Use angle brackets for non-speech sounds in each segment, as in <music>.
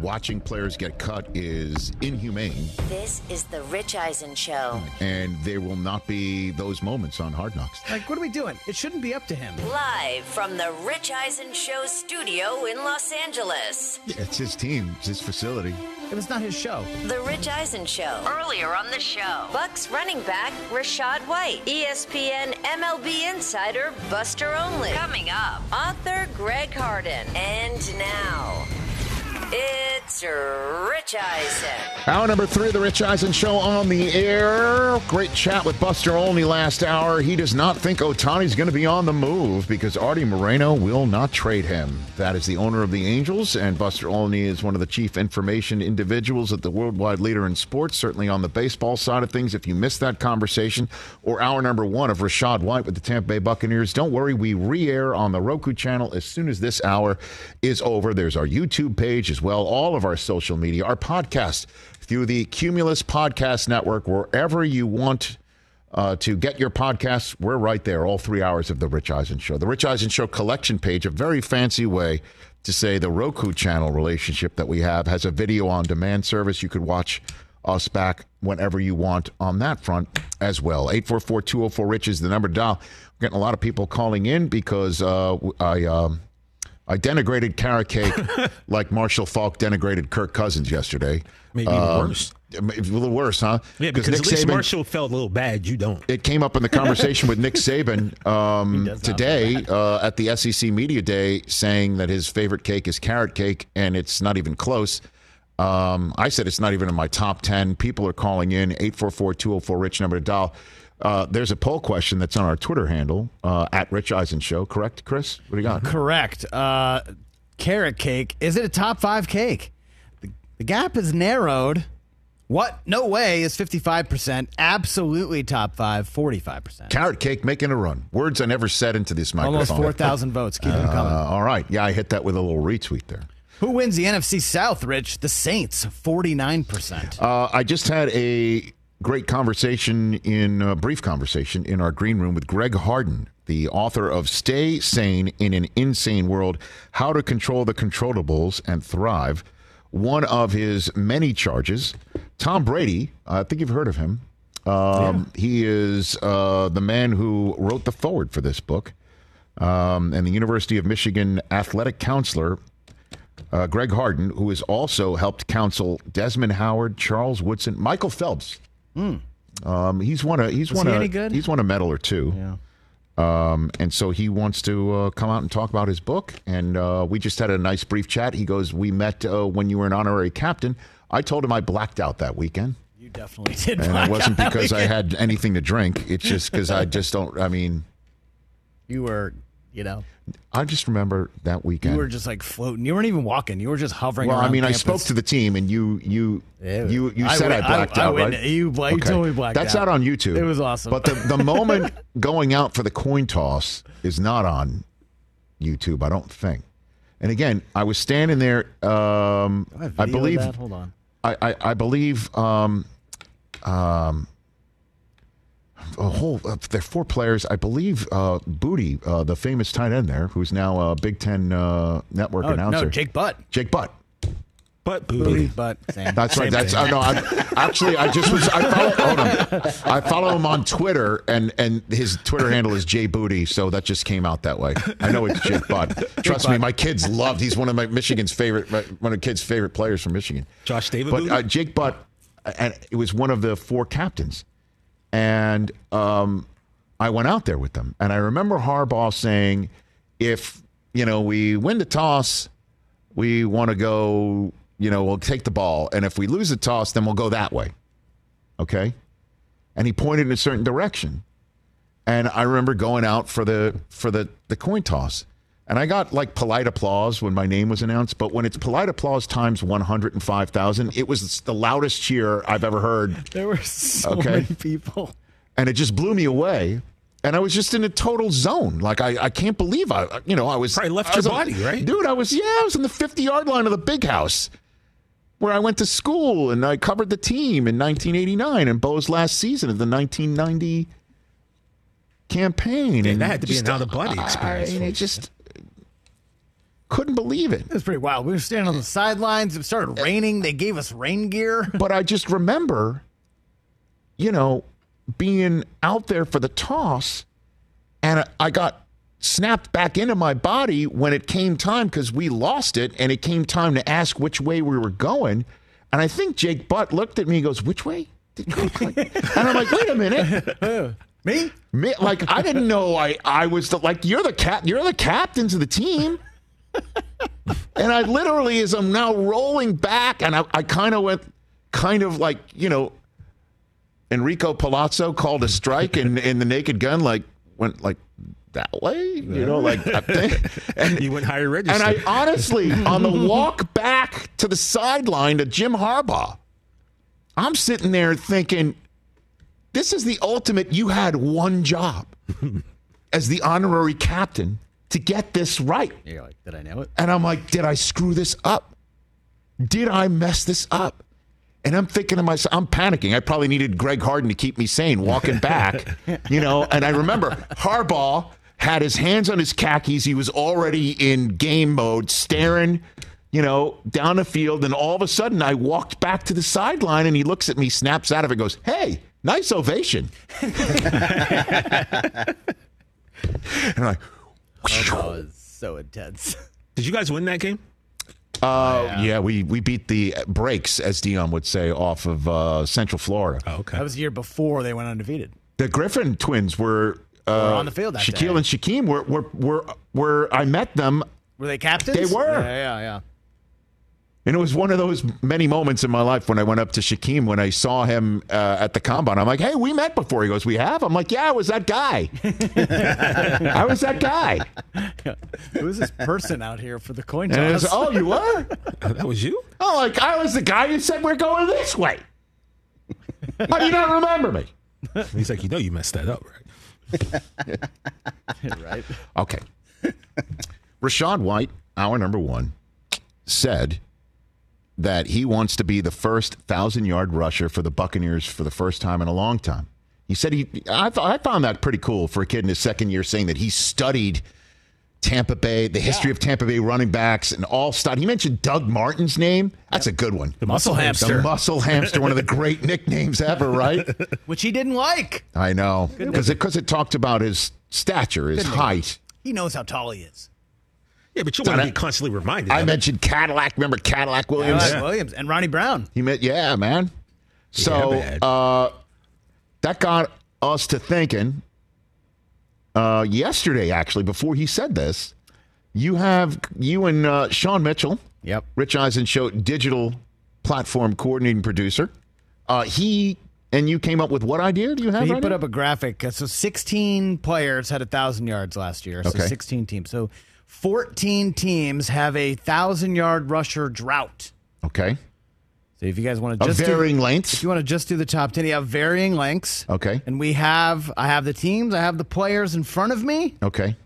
watching players get cut is inhumane, This is the Rich Eisen Show. and there will not be those moments on Hard Knocks. Like, what are we doing? It shouldn't be up to him. Live from the Rich Eisen Show studio in Los Angeles. It's his team, it's his facility. It was not his show. The Rich Eisen Show. Earlier on the show, Bucks running back Rashad White, ESPN MLB insider Buster Olney. Coming up, author Greg Harden. And now, it's Rich Eisen. Hour number three of the Rich Eisen Show on the air. Great chat with Buster Olney last hour. He does not think Ohtani's going to be on the move because Artie Moreno will not trade him. That is the owner of the Angels, and Buster Olney is one of the chief information individuals at the worldwide leader in sports, certainly on the baseball side of things. If you missed that conversation or hour number one of Rashad White with the Tampa Bay Buccaneers, don't worry. We re air on the Roku channel as soon as this hour is over. There's our YouTube page as well, all of our social media, our podcast through the Cumulus Podcast Network, wherever you want uh, to get your podcasts. We're right there, all three hours of The Rich Eisen Show. The Rich Eisen Show collection page, a very fancy way to say the Roku channel relationship that we have, has a video on demand service. You could watch us back whenever you want on that front as well. 844 204 Rich is the number to dial. We're getting a lot of people calling in because uh, I. Um, I denigrated carrot cake <laughs> like Marshall Faulk denigrated Kirk Cousins yesterday. Maybe Um, worse. A little worse, huh? Yeah, because Nick at least Saban- Marshall felt a little bad. You don't. it came up in the conversation with Nick <laughs> Saban um, today uh, at the SEC Media Day, saying that his favorite cake is carrot cake, and it's not even close. Um, I said it's not even in my top 10. People are calling in 844 204 Rich, number to dial. Uh, there's a poll question that's on our Twitter handle uh, at Rich Eisen Show, correct, Chris? What do you got? Correct. Uh, carrot cake. Is it a top five cake? The, the gap is narrowed. What? No way is 55%. Absolutely top five, 45%. Carrot cake making a run. Words I never said into this microphone. Almost 4,000 votes. Keep them Uh, coming. all right. Yeah, I hit that with a little retweet there. Who wins the NFC South, Rich? The Saints, 49%. Uh, I just had a great conversation in a brief conversation in our green room with Greg Harden, the author of Stay Sane in an Insane World How to Control the Controllables and Thrive. One of his many charges, Tom Brady, I think you've heard of him. Um, He is uh, the man who wrote the forward for this book. Um, and the University of Michigan athletic counselor uh, Greg Harden, who has also helped counsel Desmond Howard, Charles Woodson, Michael Phelps. Um, he's won a he's Was won he a any good? he's won a medal or two. Yeah. Um, and so he wants to uh, come out and talk about his book. And uh, we just had a nice brief chat. He goes, "We met uh, when you were an honorary captain." I told him I blacked out that weekend, You definitely did. and it wasn't because I had anything to drink. It's just because I just don't. I mean, You were, you know, I just remember that weekend. you were just like floating. You weren't even walking. You were just hovering Well, I mean, I spoke to the team, and you, you, you, you said I, went- blacked I- I out, went- right? you bla- told me blacked That's out. out on YouTube. It was awesome. But the the <laughs> moment going out for the coin toss is not on YouTube. I don't think. And again, I was standing there. Um, I, I believe. Hold on. I, I, I believe. Um, um, a whole uh, there are four players. I believe uh, Booty, uh, the famous tight end there, who's now a Big Ten uh, network Oh, announcer. no, Jake Butt. Jake Butt. Butt booty. but same. That's right. That's. I know. I, actually, I just was. I follow. Hold on. I follow him on Twitter, and and his Twitter handle is Jay Booty. So that just came out that way. I know it's Jake Butt. Trust me, my kids loved. He's one of my Michigan's favorite. my- One of kids' favorite players from Michigan. Josh David But Booty? uh, Jake Butt, and it was one of the four captains, and um, I went out there with them, and I remember Harbaugh saying, "If you know we win the toss, we want to go. You know, we'll take the ball, and if we lose the toss, then we'll go that way." Okay, and he pointed in a certain direction, and I remember going out for the for the the coin toss. And I got like polite applause when my name was announced, but when it's polite applause times 105,000, it was the loudest cheer I've ever heard. There were so Okay. many people. And it just blew me away. And I was just in a total zone. Like, I, I can't believe I, you know, I was. Probably left I your body, right? Dude, I was, yeah, I was in the 50 yard line of the big house where I went to school and I covered the team in 1989 and Bo's last season of the 1990 campaign. Yeah, and that had to be just, an out-of-body experience I, for it just couldn't believe it. It was pretty wild. We were standing on the sidelines. It started eh. raining. They gave us rain gear. <laughs> but I just remember, you know, being out there for the toss, and I got snapped back into my body when it came time because we lost it, and it came time to ask which way we were going. And I think Jake Butt looked at me and goes, "Which way?" <laughs> And I'm like, "Wait a minute." <laughs> Me? Me, like I didn't know I I was the like you're the cap you're the captains of the team. And I literally as I'm now rolling back and I, I kind of went kind of like, you know, Enrico Palazzo called a strike and in the naked gun like went like that way, you know, like that thing. <laughs> And You went higher and. I honestly, on the walk back to the sideline to Jim Harbaugh, I'm sitting there thinking, this is the ultimate. You had one job as the honorary captain to get this right. You're like, did I know it? And I'm like, did I screw this up? Did I mess this up? And I'm thinking to myself, I'm panicking. I probably needed Greg Harden to keep me sane walking back, <laughs> you know. And I remember Harbaugh had his hands on his khakis. He was already in game mode, staring, you know, down the field. And all of a sudden, I walked back to the sideline and he looks at me, snaps out of it, goes, Hey, nice ovation. <laughs> and I'm like, That was so intense. <laughs> Did you guys win that game? Uh, yeah. we we beat the breaks, as Deion would say, off of uh, Central Florida. Oh, okay. That was the year before they went undefeated. The Griffin twins were, uh, Were on the field that Shaquill day. and Shaquem were, were were were I met them, Were they captains? They were. Yeah, yeah, yeah. And it was one of those many moments in my life when I went up to Shaquem when I saw him uh, at the combine. I'm like, "Hey, we met before." He goes, "We have." I'm like, "Yeah, I was that guy. <laughs> I was that guy." Who's this person out here for the coin And toss? it's, "Oh, you were." that was you? Oh, like I was the guy who said we're going this way. How do you not remember me? He's like, you know, you messed that up, right? <laughs> right? Okay. Rashad White, our number one, said that he wants to be the first thousand yard rusher for the Buccaneers for the first time in a long time. He said he. I, th- I found that pretty cool for a kid in his second year saying that he studied Tampa Bay, the history of Tampa Bay running backs, and all stuff. He mentioned Doug Martin's name. That's a good one. The muscle hamster. The muscle hamster, one of the <laughs> great nicknames ever, right? Which he didn't like. I know because it, it talked about his stature, his height. He knows how tall he is. Yeah, but you want to be constantly reminded. I of it. mentioned Cadillac. Remember Cadillac Williams? Alex Williams and Ronnie Brown. He meant, yeah, man. So bad. uh, that got us to thinking. Uh, yesterday, actually, before he said this, you have you and uh, Sean Mitchell, Yep. Rich Eisen Show digital platform coordinating producer. Uh, he and you came up with what idea? Do you have? He right put now? up a graphic. Uh, So 16 players had a thousand yards last year. So Okay. 16 teams. So 14 teams have a thousand yard rusher drought. Okay, So if you guys want to of just varying do, lengths. if you want to just do the top 10, you have varying lengths. Okay, And we have I have the teams, I have the players in front of me. okay.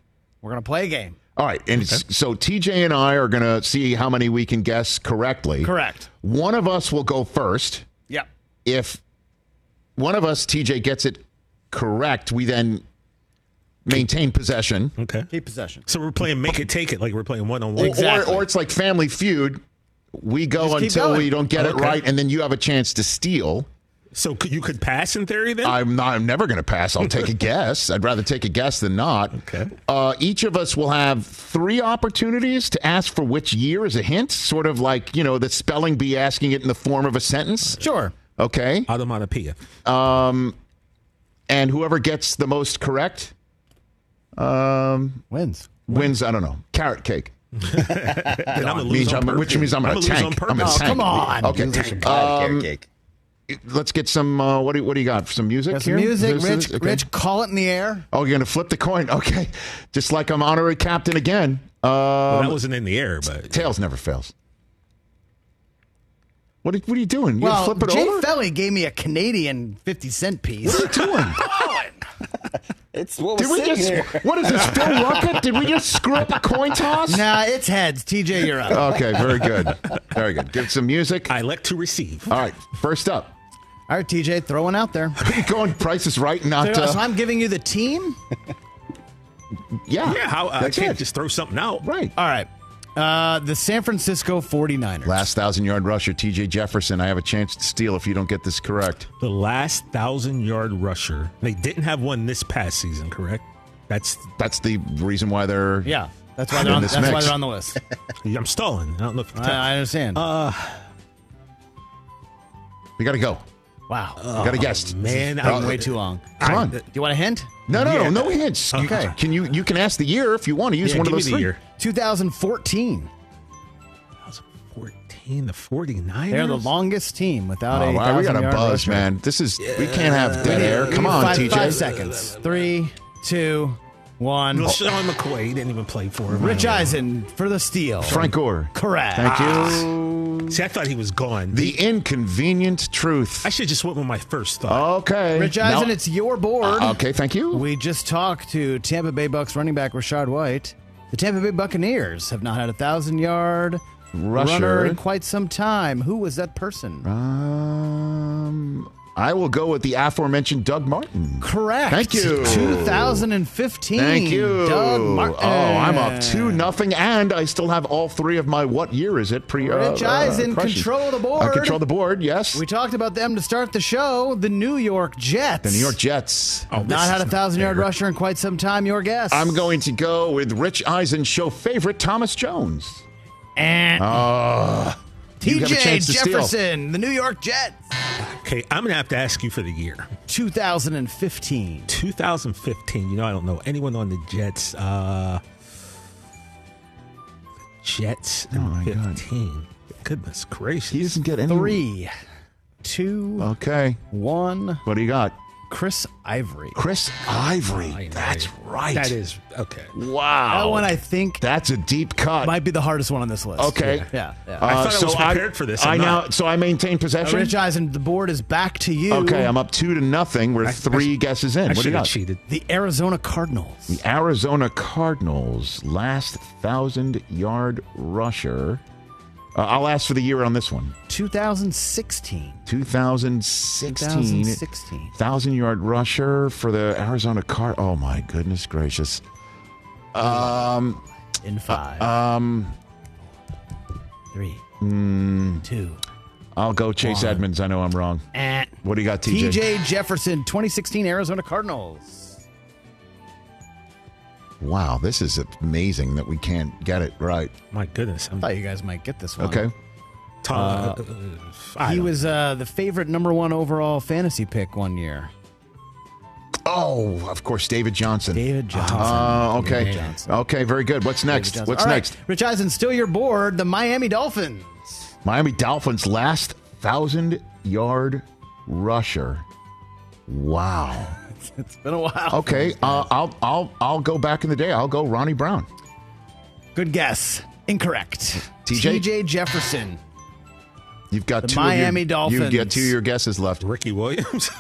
We're gonna play a game. All right, and s- so TJ and I are going to see how many we can guess correctly. Correct. One of us will go first. Yep. If one of us, TJ, gets it correct, we then maintain possession. Okay. Keep possession. So we're playing make it, take it, like we're playing one on one. Exactly. or, or it's like Family Feud. we go Just keep until going. we don't get it Okay. right, and then you have a chance to steal. So could, you could pass in theory then? I'm not. I'm never going to pass. I'll take a <laughs> guess. I'd rather take a guess than not. Okay. Uh, each of us will have three opportunities to ask for which year as a hint, sort of like you know the spelling bee asking it in the form of a sentence. Sure. Okay. Automatopoeia. Um, and whoever gets the most correct um, Wins. wins. I don't know. Carrot cake. <laughs> Then I'm gonna lose Means I'm- which means I'm gonna gonna lose tank. on I'm. Oh, come on. Okay. Carrot Um, cake. let's get some. Uh, what do you, What do you got? Some music. Some music. This- Rich, okay. Rich, call it in the air. Oh, you're gonna flip the coin. <laughs> Okay. Just like I'm honorary captain again. Um, Well, that wasn't in the air, but tails never fails. What are, what are you doing? You well, flip it Jay over? Felly gave me a Canadian 50 cent piece. What are you doing? <laughs> <laughs> It's what Did we just? here. What is this, Phil <laughs> Luckett? Did we just screw up a coin toss? nah, it's heads. TJ, you're up. Okay, very good. Very good. Give some music. I like to receive. All right, first up. All right, TJ, throw one out there. Are you going Price is Right? Not so uh, I'm giving you the team. yeah. Yeah, how I can't it. just throw something out. right. All right. Uh, the San Francisco 49ers. Last thousand yard rusher, T.J. Jefferson. I have a chance to steal if you don't get this correct. The last thousand yard rusher. They didn't have one this past season, correct? That's That's the reason why they're. Yeah, that's why they're on, this that's why they're on the list. <laughs> I'm stalling. I don't know if you. I, I understand. We got to go. Wow. We got to guess. man, Uh, Taking way too long. Come on. Do you want a hint? No, no, Yeah. no hints. You- Okay. Can you? You can ask the year if you want to use Yeah, one of give me those the three. year. 2014. 2014, the 49ers. They're the longest team without Oh, a wow, we got a buzz, rusher. man. This is we can't have dead air. Come on, five, TJ. Five seconds. Three, two, one. LeSean McCoy he didn't even play for him. Rich Eisen for the steal. Frank Gore. Correct. Thank you. See, I thought he was gone. The inconvenient truth. I should just went with my first thought. Okay. Rich Eisen, Now- it's your board. Okay, thank you. We just talked to Tampa Bay Bucks running back Rashad White. The Tampa Bay Buccaneers have not had a thousand yard Rusher. runner in quite some time. Who was that person? Um, I will go with the aforementioned Doug Martin. Correct. Thank you. 2015. Thank you. Doug Martin. Oh, I'm up two nothing, and I still have all three of my. What year is it? Pre. uh, Rich uh, Eisen, questions. control the I board. control the board. Yes. We talked about them to start the show. The New York Jets. the New York Jets. Oh, this Not had a is thousand yard rusher in quite some time. Your guess. I'm going to go with Rich Eisen show favorite Thomas Jones. And Uh, you have a TJ chance to. Jefferson, the New York Jets. Okay, I'm gonna have to ask you for the year. 2015. 2015. You know, I don't know anyone on the Jets. Uh, Jets in Oh, my God. Goodness gracious. He doesn't get any. Three, two, Okay. one. What do you got? Chris Ivory. Chris Ivory. I. That's right. That is okay. Wow. That one I think That's a deep cut. might be the hardest one on this list. Okay. Yeah. yeah. Uh, I thought I was prepared for this. I I'm now, so I maintain Uh, possession. Rich Eisen, the board is back to you. okay, I'm up two to nothing. We're I- three I- guesses in. I what do you should have got? cheated. The Arizona Cardinals. The Arizona Cardinals last thousand yard rusher. Uh, I'll ask for the year on this one. 2016. 2016. 2016. Thousand yard rusher for the Arizona Card. Oh my goodness gracious. Um. In five, Um. three, mm, two, I'll go Chase One. Edmonds. I know I'm wrong. and What do you got, TJ? TJ Jefferson, 2016 Arizona Cardinals. Wow, this is amazing that we can't get it right. My goodness. I'm, Thought you guys might get this one. Okay. Tom, uh, uh, He was uh, the favorite number one overall fantasy pick one year. Oh, of course, David Johnson. David Johnson. Uh, okay. David Johnson. Okay, very good. What's next? What's All right, next? Rich Eisen, still your board. The Miami Dolphins. Miami Dolphins last thousand yard rusher. Wow. It's been a while. Okay, uh, I'll I'll I'll go back in the day. I'll go Ronnie Brown. Good guess. Incorrect. TJ? TJ Jefferson. You've got The two of your- Miami You've got two of your guesses left. Ricky Williams.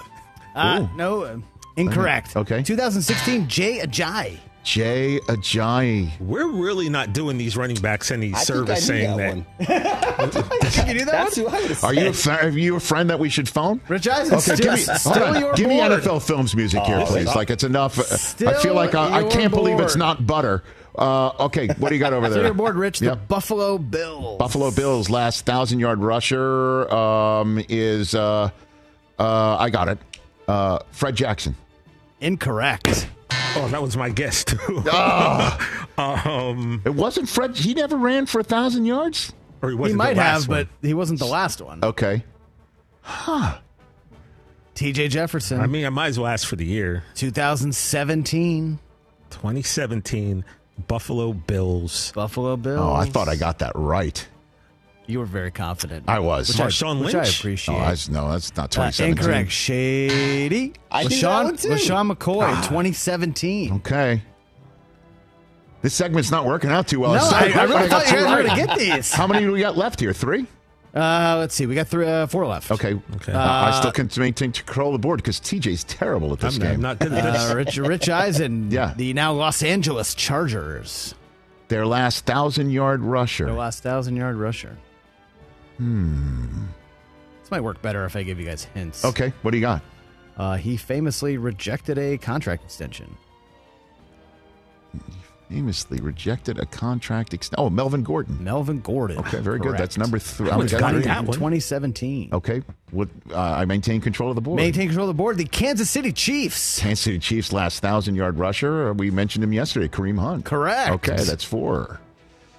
Uh, no, uh, incorrect. Okay. 2016 Jay Ajayi. Jay Ajayi. We're really not doing these running backs any I service saying that. <laughs> that you knew that That's who I was Are you a, fa- are you a friend that we should phone? Rich Eisen, Okay, still, give me, still hold on. your give me. NFL Films music here, please. Like it's enough. I feel like I, I can't believe it's not butter. Uh, okay, what do you got over Still there? your board, Rich. The Buffalo Bills. Buffalo Bills last thousand yard rusher um, is uh, uh, I got it. Uh, Fred Jackson. Incorrect. Oh, that was my guess too. <laughs> um, It wasn't Fred. He never ran for a thousand yards. or he He wasn't might the have, one. but he wasn't the last one. Okay. Huh. T.J. Jefferson, I mean, I might as well ask for the year 2017 2017 Buffalo Bills. Buffalo Bills. Oh, I thought I got that right. You were very confident. I was. Which I, Marshawn which I Lynch? appreciate. Oh, that's, no, that's not Uh, 2017. incorrect. Shady. I knew that LeSean, one too. LeSean McCoy, 2017. Okay. This segment's not working out too well. No, I, I really got thought you were going to get these. How many do we got left here? Three? Uh, let's see. We got three, uh, four left. Okay. Okay. Uh, I still can maintain control of the board because TJ's terrible at this I'm, game. I'm not good at this. Uh, Rich, Rich Eisen, <laughs> Yeah. the now Los Angeles Chargers, Their last thousand yard rusher. their last thousand yard rusher. Hmm. This might work better if I give you guys hints. Okay. What do you got? Uh, he famously rejected a contract extension. Famously rejected a contract. Ex- oh, Melvin Gordon. Melvin Gordon. Okay, very good. That's number three. That one's got that one. 2017. Okay. What? Uh, I maintain control of the board. Maintain control of the board. The Kansas City Chiefs. Kansas City Chiefs last thousand yard rusher. We mentioned him yesterday, Kareem Hunt. Correct. Okay, that's four.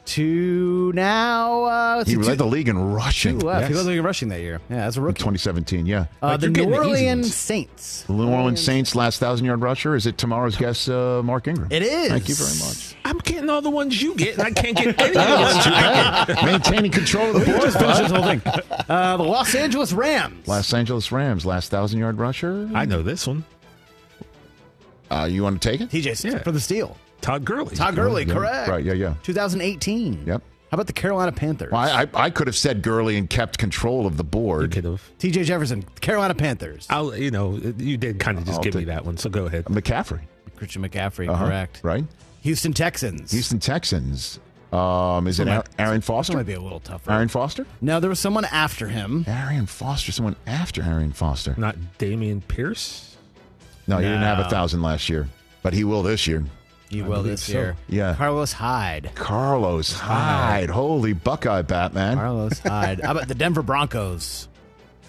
To now, uh, He see, led two, the league in rushing. two left. He Yes. was like rushing that year. Yeah, that's a in rookie. 2017. Yeah. Uh, Like, the you're New getting the easy Orleans ones. Saints. The New Orleans Saints last thousand yard rusher. Is it tomorrow's guest, uh, Mark Ingram? It is. Thank you very much. I'm getting all the ones you get, and I can't get <laughs> any of the ones you get. Maintaining control of the <laughs> board. Just finish this whole thing. Uh, the Los Angeles Rams. Los Angeles Rams last thousand yard rusher. I know this one. Uh, you want to take it? TJ Yeah. for the steal. Todd Gurley. Todd Gurley, Yeah, correct. Right. Yeah. Yeah. 2018. Yep. How about the Carolina Panthers? Well, I, I I could have said Gurley and kept control of the You board. could have. TJ Jefferson, Carolina Panthers. I'll, you know, you did kind of just I'll give me that one, so go ahead. McCaffrey. Christian McCaffrey, Uh-huh. correct. Right. Houston Texans. Houston Texans. Um, is it Might- Arian- Arian This Foster? might be a little tougher. Arian Foster? No, there was someone after him. Arian Foster. Someone after Arian Foster. Not Dameon Pierce. No, he didn't have a thousand last year, but he will this year. You I will this so. year. Yeah. Carlos Hyde. Carlos Hyde. Holy Buckeye Batman. Carlos <laughs> Hyde. How about the Denver Broncos?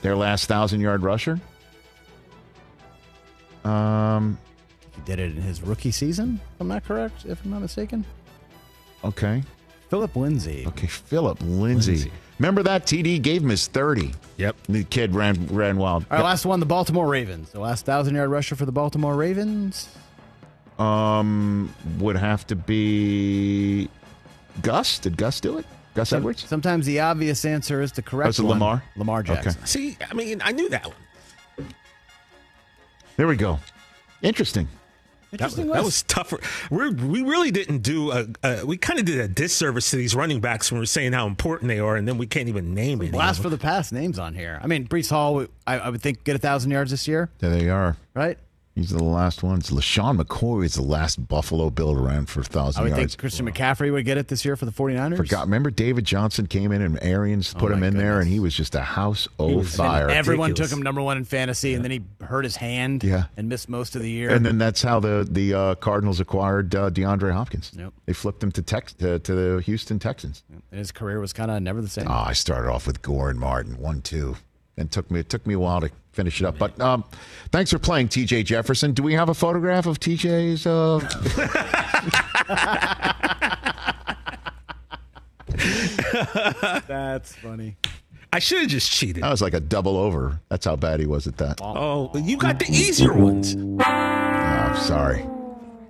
Their last thousand yard rusher. Um. He did it in his rookie season, if I'm not correct, if I'm not mistaken. Okay. Phillip Lindsay. Okay. Phillip Lindsay. Lindsay. Remember that TD gave him his thirty. Yep. The kid ran ran wild. All right, last one, the Baltimore Ravens. The last thousand yard rusher for the Baltimore Ravens. Um, would have to be Gus. Did Gus do it? Gus Edwards. Sometimes the obvious answer is the correct Was it one. Lamar? Lamar Okay. Jackson. See, I mean, I knew that one. There we go. Interesting. That, Interesting that was tougher. We're, we really didn't do a, a. We kind of did a disservice to these running backs when we are saying how important they are, and then we can't even name it. Blast for the past names on here. I mean, Breece Hall, I, I would think get a thousand yards this year, There they are. right? These are the last ones. LeSean McCoy is the last Buffalo Bill to run for a I thousand would yards. think Christian McCaffrey would get it this year for the 49ers. Forgot. Remember David Johnson came in and Arians put Oh, him in there, and he was just a house o' was- and fire. Everyone ridiculous. took him number one in fantasy, and then he hurt his hand Yeah. and missed most of the year. and then that's how the the uh, Cardinals acquired uh, DeAndre Hopkins. Yep. They flipped him to Tex to, to the Houston Texans. And his career was kind of never the same. Oh, I started off with Gore and Martin, one two, and took me it took me a while to finish it up. But um, thanks for playing, T.J. Jefferson. Do we have a photograph of T.J.'s? Uh... <laughs> That's funny. I should have just cheated. That was like a double over. That's how bad he was at that. Oh, you got the easier ones. Oh, I'm sorry.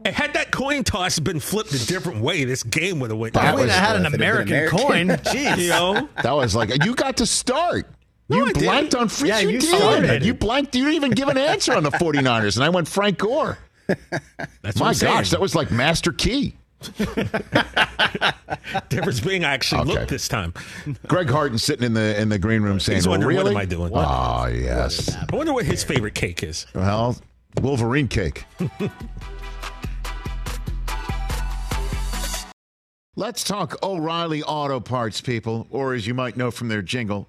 And had that coin toss been flipped a different way, this game would have went. That I down. mean, I had an that could've been American, American. coin. <laughs> Jeez. You know, That was like you got to start. You I didn't. blanked on free. Yeah, you, you did. started. You blanked. You didn't even give an answer on the <laughs> 49ers, and I went Frank Gore. that's My what I'm saying. gosh, that was like Master Key. <laughs> difference being I actually Okay. looked this time. Greg Harden sitting in the in the green room saying, He's well, "Really? what am I doing? Oh yes. I wonder what his favorite cake is. Well, Wolverine cake. <laughs> Let's talk O'Reilly Auto Parts, people, or as you might know from their jingle,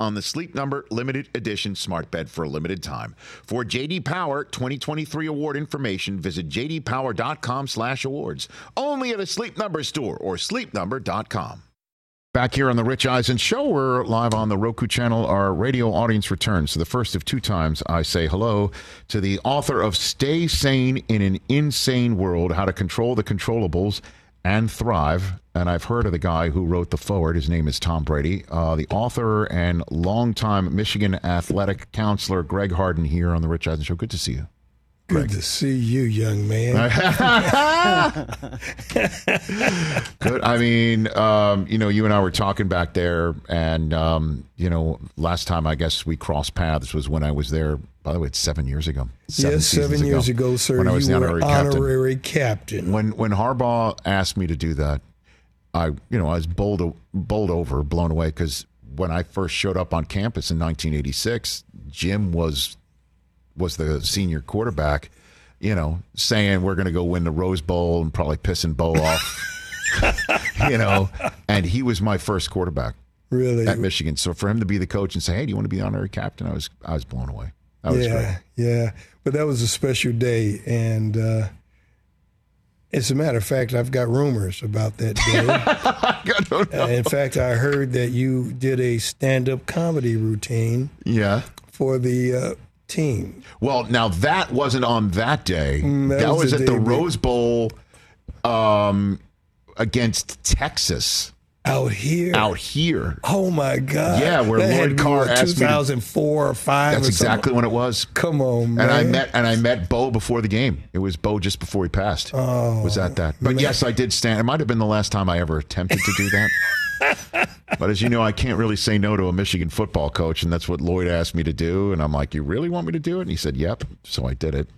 on the Sleep Number limited edition smart bed for a limited time. For JD Power 2023 award information, visit jdpower.com/awards. Only at a Sleep Number store or sleepnumber.com. Back here on the Rich Eisen Show, we're live on the Roku channel. Our radio audience returns. So the first of two times I say hello to the author of Stay Sane in an Insane World How to Control the Controllables and Thrive. And I've heard of the guy who wrote the forward. His name is Tom Brady, uh, the author and longtime Michigan athletic counselor, Greg Harden, here on the Rich Eisen Show. Good to see you. Good to see you, young man. <laughs> Good. I mean, um, you know, you and I were talking back there, and um, you know, last time I guess we crossed paths was when I was there. By the way, it's seven years ago. Seven yes, seven years ago, ago sir. When I was you the honorary, honorary captain. captain. When when Harbaugh asked me to do that, I you know I was bowled bowled over, blown away because when I first showed up on campus in 1986, Jim was was the senior quarterback, you know, saying we're going to go win the Rose Bowl and probably pissing Bo off, <laughs> you know, and he was my first quarterback. Really? At Michigan. So for him to be the coach and say, "Hey, do you want to be the honorary captain?" I was I was blown away. That was yeah, great. yeah. But that was a special day, and uh, as a matter of fact, I've got rumors about that day. <laughs> uh, in fact, I heard that you did a stand-up comedy routine. Yeah. For the uh, team. Well, now that wasn't on that day. Mm, that, that, was, was, the at the Rose Bowl um, against Texas. Out here. Out here. Oh my God. Yeah, where that Lloyd Carr asked me. 2004 or five. That's or exactly when it was. Come on, man. And I met and I met Bo before the game. It was Bo just before he passed. Oh, was that that? But man. yes, I did stand. It might have been the last time I ever attempted to do that. <laughs> but as you know, I can't really say no to a Michigan football coach, and that's what Lloyd asked me to do. And I'm like, "You really want me to do it?" And he said, "Yep." So I did it.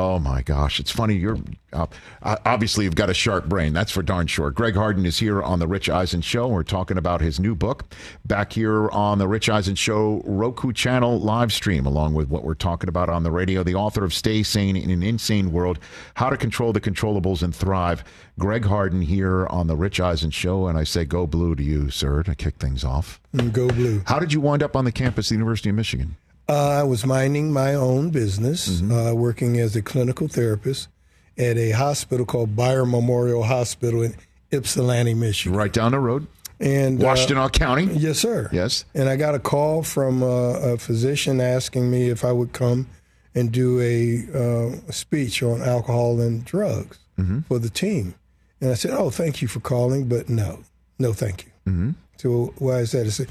Oh my gosh, it's funny. You're uh, obviously you've got a sharp brain. That's for darn sure. Greg Harden is here on the Rich Eisen Show. We're talking about his new book back here on the Rich Eisen Show Roku channel live stream, along with what we're talking about on the radio. The author of Stay Sane in an Insane World: How to Control the Controllables and Thrive. Greg Harden here on the Rich Eisen Show, and I say go blue to you, sir, to kick things off. Go blue. How did you wind up on the campus of the University of Michigan? Uh, I was minding my own business, mm-hmm. uh, working as a clinical therapist at a hospital called Beyer Memorial Hospital in Ypsilanti, Michigan. Right down the road. And Washtenaw uh, County. Yes, sir. Yes. And I got a call from uh, a physician asking me if I would come and do a, uh, speech on alcohol and drugs mm-hmm. for the team. And I said, "Oh, thank you for calling, but no, no, thank you." Mm-hmm. So why is that?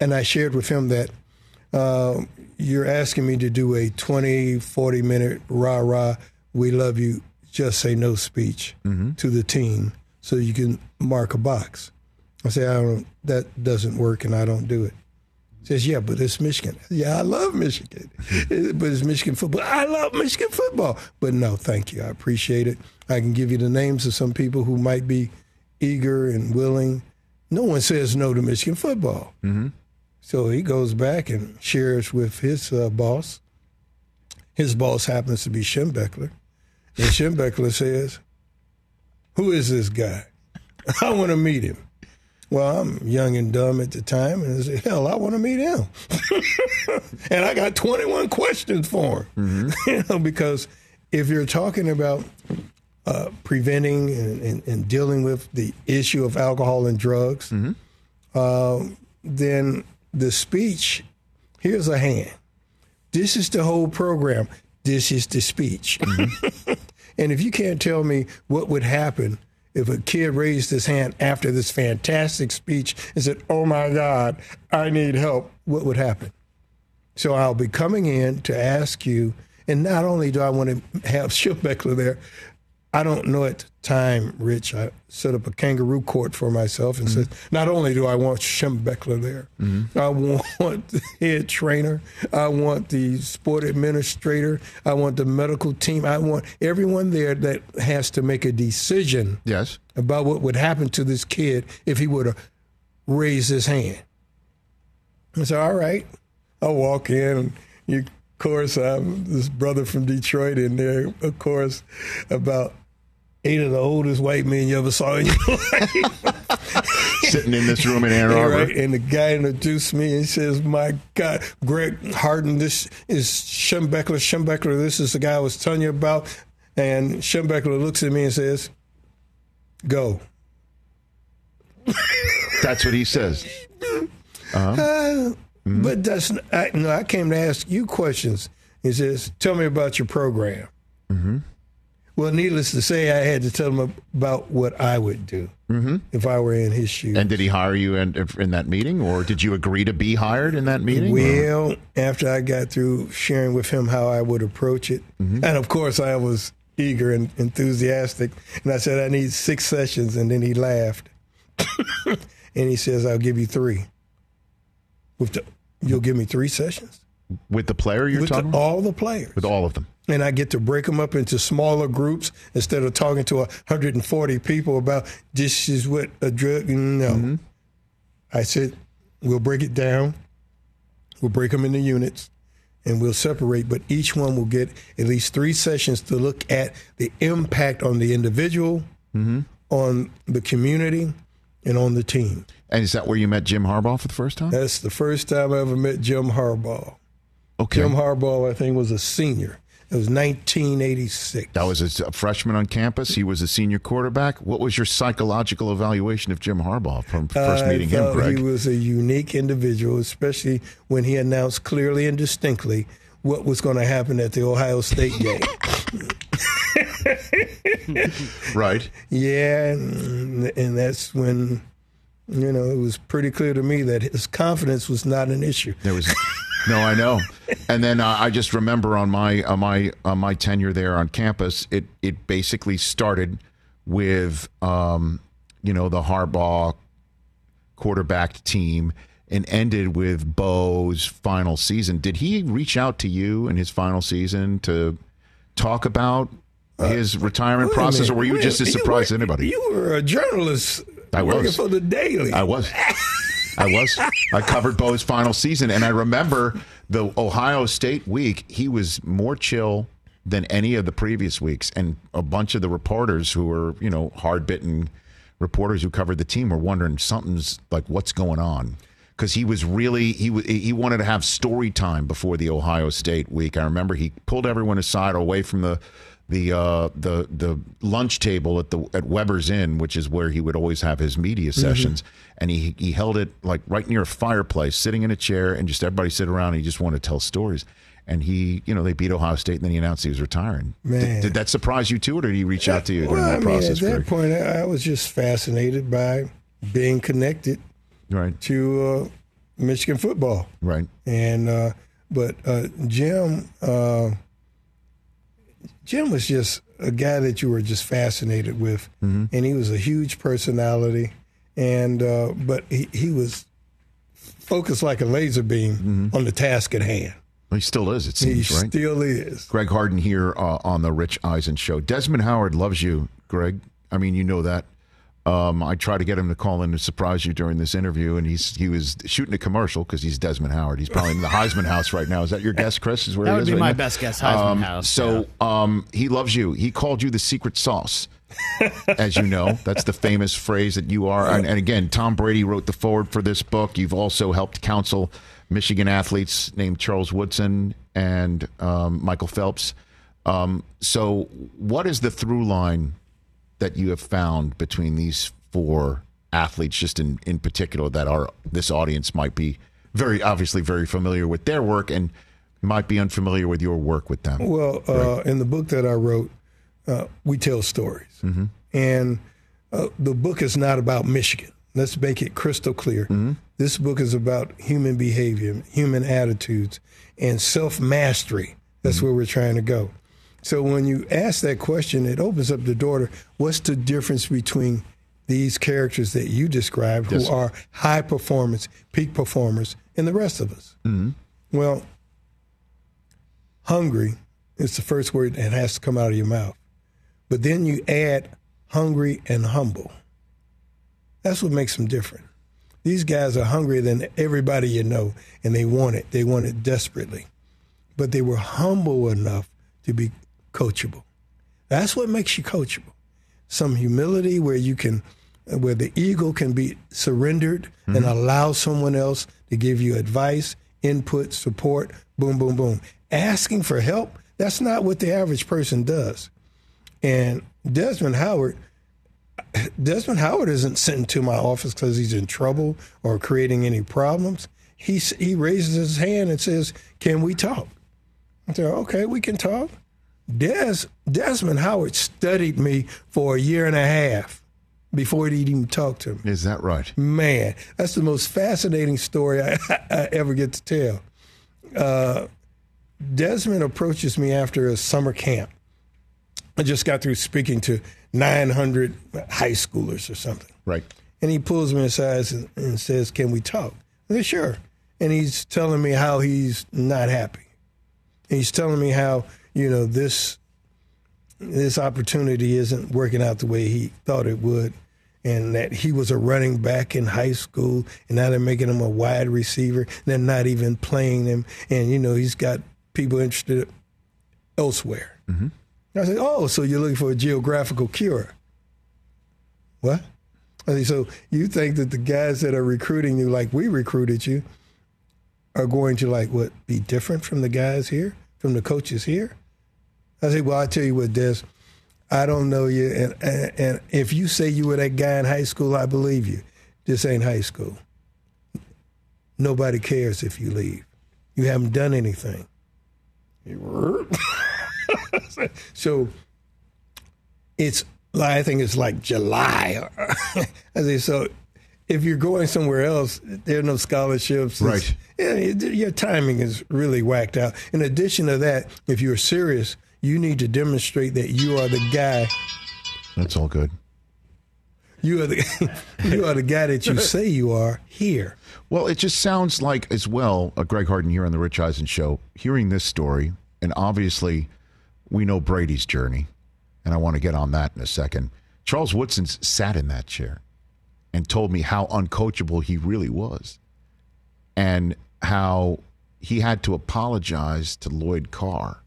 And I shared with him that uh, you're asking me to do a 20, 40 minute rah rah "We love you." Just say no speech to the team so you can mark a box. I say, I don't. That doesn't work, and I don't do it. He says, yeah, but it's Michigan. Yeah, I love Michigan, <laughs> but it's Michigan football. I love Michigan football, but no, thank you. I appreciate it. I can give you the names of some people who might be eager and willing. No one says no to Michigan football. Mm-hmm. So he goes back and shares with his uh, boss. His boss happens to be Schembechler. And Schembechler says, Who is this guy? I want to meet him. Well, I'm young and dumb at the time, and I said, Hell, I want to meet him. <laughs> and I got 21 questions for him. <laughs> you know, because if you're talking about uh, preventing and, and, and, dealing with the issue of alcohol and drugs, uh, then the speech here's a hand. This is the whole program. This is the speech. Mm-hmm. <laughs> and if you can't tell me what would happen if a kid raised his hand after this fantastic speech and said, Oh my God, I need help, what would happen? So I'll be coming in to ask you, and not only do I want to have <laughs> Schembechler there, I don't know at the time, Rich, I set up a kangaroo court for myself and said, mm-hmm. not only do I want Schembechler there, mm-hmm. I want <laughs> the head trainer, I want the sport administrator, I want the medical team, I want everyone there that has to make a decision Yes. about what would happen to this kid if he would have raised his hand. I said, all right. I walk in, you, of course, I'm this brother from Detroit in there, of course, about eight of the oldest white men you ever saw in your <laughs> life. Sitting in this room in Ann Arbor. Right? And the guy introduced me and says, My God, Greg Harden, this is Schembechler. Schembechler, this is the guy I was telling you about. And Schembechler looks at me and says, Go. That's what he says. Uh huh. But that's I, no. I came to ask you questions. He says, "Tell me about your program." Mm-hmm. Well, needless to say, I had to tell him about what I would do mm-hmm. if I were in his shoes. And did he hire you in, in that meeting, or did you agree to be hired in that meeting? or- well, after I got through sharing with him how I would approach it, mm-hmm. and of course I was eager and enthusiastic, and I said I need six sessions, and then he laughed, <coughs> and he says I'll give you three. With the, you'll give me three sessions with the player you're with the, talking about? all the players. With all of them. And I get to break them up into smaller groups instead of talking to 140 people about this is what a drug. No, mm-hmm. I said we'll break it down. We'll break them into units, and we'll separate. But each one will get at least three sessions to look at the impact on the individual, mm-hmm. on the community, and on the team. And is that where you met Jim Harbaugh for the first time? That's the first time I ever met Jim Harbaugh. Okay. Jim Harbaugh, I think, was a senior. It was 1986. that was a, freshman on campus. He was a senior quarterback. What was your psychological evaluation of Jim Harbaugh from first meeting him, Greg? He was a unique individual, especially when he announced clearly and distinctly what was going to happen at the Ohio State game. <laughs> right. yeah, and, and that's when you know it was pretty clear to me that his confidence was not an issue. There was no, I know. And then uh, I just remember on my on my on my tenure there on campus, it it basically started with um, you know the Harbaugh quarterbacked team and ended with Bo's final season. Did he reach out to you in his final season to talk about his retirement process, or were you wait, just as surprised as anybody? You were a journalist I was. working was. for the Daily. I was. <laughs> I was. I covered Bo's final season, and I remember the Ohio State week. He was more chill than any of the previous weeks, and a bunch of the reporters who were, you know, hard bitten reporters who covered the team were wondering something's like what's going on because he was really he he wanted to have story time before the Ohio State week. I remember he pulled everyone aside away from the the uh, the the lunch table at the at Weber's Inn, which is where he would always have his media sessions, and he he held it like right near a fireplace, sitting in a chair, and just everybody sit around. and He just wanted to tell stories. And he, you know, they beat Ohio State, and then he announced he was retiring. Did, Man. did that surprise you too, or did he reach out to you during well, that I mean, process? at that Greg? point, I I was just fascinated by being connected right, to uh, Michigan football. right. And uh, but uh, Jim uh, Jim was just a guy that you were just fascinated with, mm-hmm. and he was a huge personality, and uh, but he, he was focused like a laser beam mm-hmm. on the task at hand. He still is, it seems, he right? still is. Greg Harden here uh, on the Rich Eisen show. Desmond Howard loves you, Greg. I mean, you know that. Um, I tried to get him to call in to surprise you during this interview, and he's he was shooting a commercial because he's Desmond Howard. He's probably in the Heisman House right now. Is that your guess, Chris? Is where that would is be right my now? best guess. Heisman um, House. So yeah. um, he loves you. He called you the secret sauce, as you know. That's the famous phrase that you are. And, and again, Tom Brady wrote the forward for this book. You've also helped counsel Michigan athletes named Charles Woodson and um, Michael Phelps. Um, so, what is the through line that you have found between these four athletes, just in, in particular, that are this audience might be very obviously very familiar with their work and might be unfamiliar with your work with them? Well, uh, in the book that I wrote, uh, we tell stories, mm-hmm. and uh, the book is not about Michigan. Let's make it crystal clear. Mm-hmm. This book is about human behavior, human attitudes, and self mastery. That's mm-hmm. where we're trying to go. So when you ask that question, it opens up the door to what's the difference between these characters that you described, yes. who are high performance, peak performers, and the rest of us. Mm-hmm. Well, hungry is the first word that has to come out of your mouth. But then you add hungry and humble. That's what makes them different. These guys are hungrier than everybody you know, and they want it. They want it desperately. But they were humble enough to be coachable. That's what makes you coachable. Some humility where you can, where the ego can be surrendered mm-hmm. and allow someone else to give you advice, input, support, boom, boom, boom. Asking for help, that's not what the average person does. And Desmond Howard, <sighs> Desmond Howard isn't sent to my office because he's in trouble or creating any problems. He, he raises his hand and says, Can we talk? I say, Okay, we can talk. Des, Desmond Howard studied me for a year and a half before he'd even talk to me. Is that right? Man, that's the most fascinating story I, <laughs> I ever get to tell. Uh, Desmond approaches me after a summer camp. I just got through speaking to 900 high schoolers or something. Right. And he pulls me aside and, and says, Can we talk? I said, Sure. And he's telling me how he's not happy. And he's telling me how, you know, this this opportunity isn't working out the way he thought it would. And that he was a running back in high school, and now they're making him a wide receiver. They're not even playing him, and you know he's got people interested elsewhere. Mm-hmm. I said, "Oh, so you're looking for a geographical cure?" What? I said, "So you think that the guys that are recruiting you, like we recruited you, are going to like what be different from the guys here, from the coaches here?" I said, "Well, I tell you what, Des, I don't know you, and, and and if you say you were that guy in high school, I believe you. This ain't high school. Nobody cares if you leave. You haven't done anything." <laughs> so it's I think it's like July. <laughs> I say so. If you're going somewhere else, there are no scholarships. Right. Yeah, your timing is really whacked out. In addition to that, if you're serious, you need to demonstrate that you are the guy. That's all good. You are the <laughs> you are the guy that you say you are here. Well, it just sounds like as well. Uh, Greg Harden here on the Rich Eisen show. Hearing this story, and obviously we know Brady's journey, and I want to get on that in a second. Charles Woodson sat in that chair and told me how uncoachable he really was and how he had to apologize to Lloyd Carr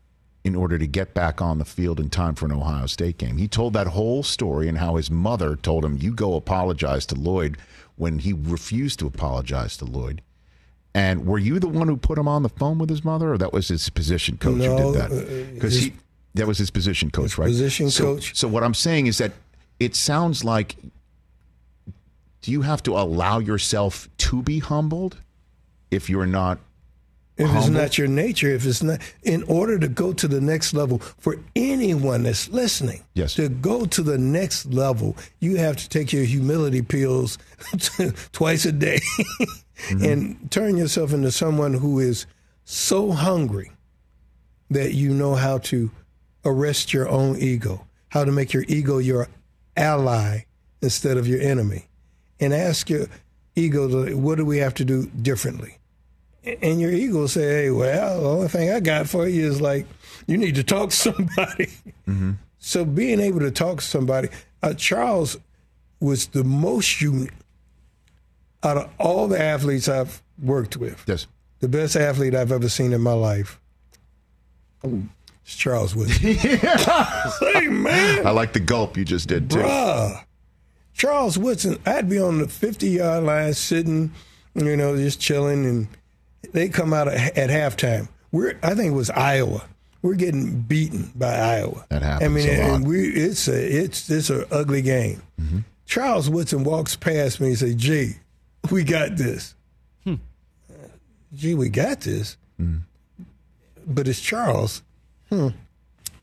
in order to get back on the field in time for an Ohio State game. He told that whole story and how his mother told him, You go apologize to Lloyd when he refused to apologize to Lloyd. And were you the one who put him on the phone with his mother, or that was his position coach no, who did that? Because uh, he that was his position coach, his right? Position so, coach. So what I'm saying is that it sounds like do you have to allow yourself to be humbled if you're not if humbled? it's not your nature, if it's not, in order to go to the next level, for anyone that's listening, yes. to go to the next level, you have to take your humility pills <laughs> twice a day mm-hmm. and turn yourself into someone who is so hungry that you know how to arrest your own ego, how to make your ego your ally instead of your enemy, and ask your ego, what do we have to do differently? And your ego say, hey, well, the only thing I got for you is like, you need to talk to somebody. Mm-hmm. So being able to talk to somebody, uh, Charles was the most unique out of all the athletes I've worked with. Yes. The best athlete I've ever seen in my life. It's Charles Woodson. <laughs> hey, man. I like the gulp you just did, too. Bruh. Charles Woodson, I'd be on the 50 yard line sitting, you know, just chilling, and they come out at halftime. We're, I think it was Iowa. We're getting beaten by Iowa. That happens. I mean, a lot. and we, it's a, it's, it's an ugly game. Mm-hmm. Charles Woodson walks past me and says, Gee, we got this. Hmm. Gee, we got this. Mm. But it's Charles. Hmm.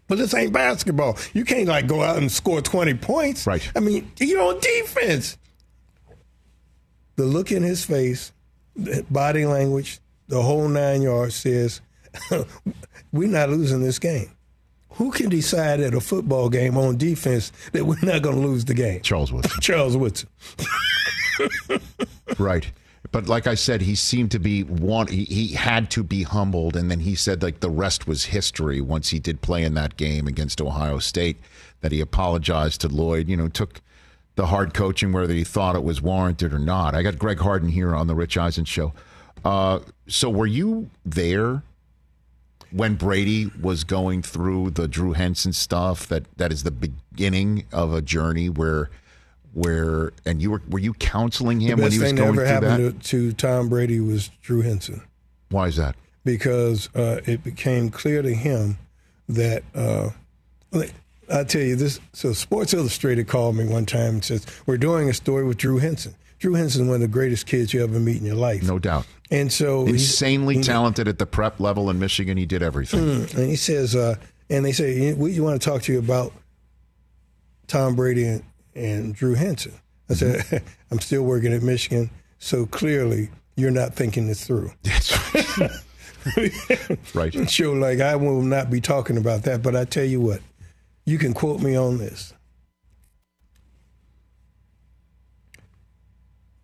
But this ain't basketball. You can't like go out and score 20 points. Right. I mean, you're on defense. The look in his face, the body language, the whole nine yards says, <laughs> we're not losing this game. Who can decide at a football game on defense that we're not going to lose the game? Charles Woodson. <laughs> Charles Woodson. <laughs> right. But like I said, he seemed to be one. He, he had to be humbled, and then he said like the rest was history. Once he did play in that game against Ohio State, that he apologized to Lloyd. You know, took the hard coaching whether he thought it was warranted or not. I got Greg Harden here on the Rich Eisen show. Uh, so were you there when Brady was going through the Drew Henson stuff? That that is the beginning of a journey where where and you were were you counseling him when he was going through that? The best thing that ever happened to, to, Tom Brady was Drew Henson. Why is that? Because uh, it became clear to him that uh, I tell you this. So Sports Illustrated called me one time and says we're doing a story with Drew Henson. Drew Henson one of the greatest kids you ever meet in your life. No doubt. And so insanely he, talented at the prep level in Michigan. He did everything. Mm, and he says, uh, and they say we want to talk to you about Tom Brady and, and Drew Henson. I said, mm-hmm. <laughs> I'm still working at Michigan, so clearly you're not thinking this through. <laughs> That's right. <laughs> right. So, like, I will not be talking about that, but I tell you what, you can quote me on this.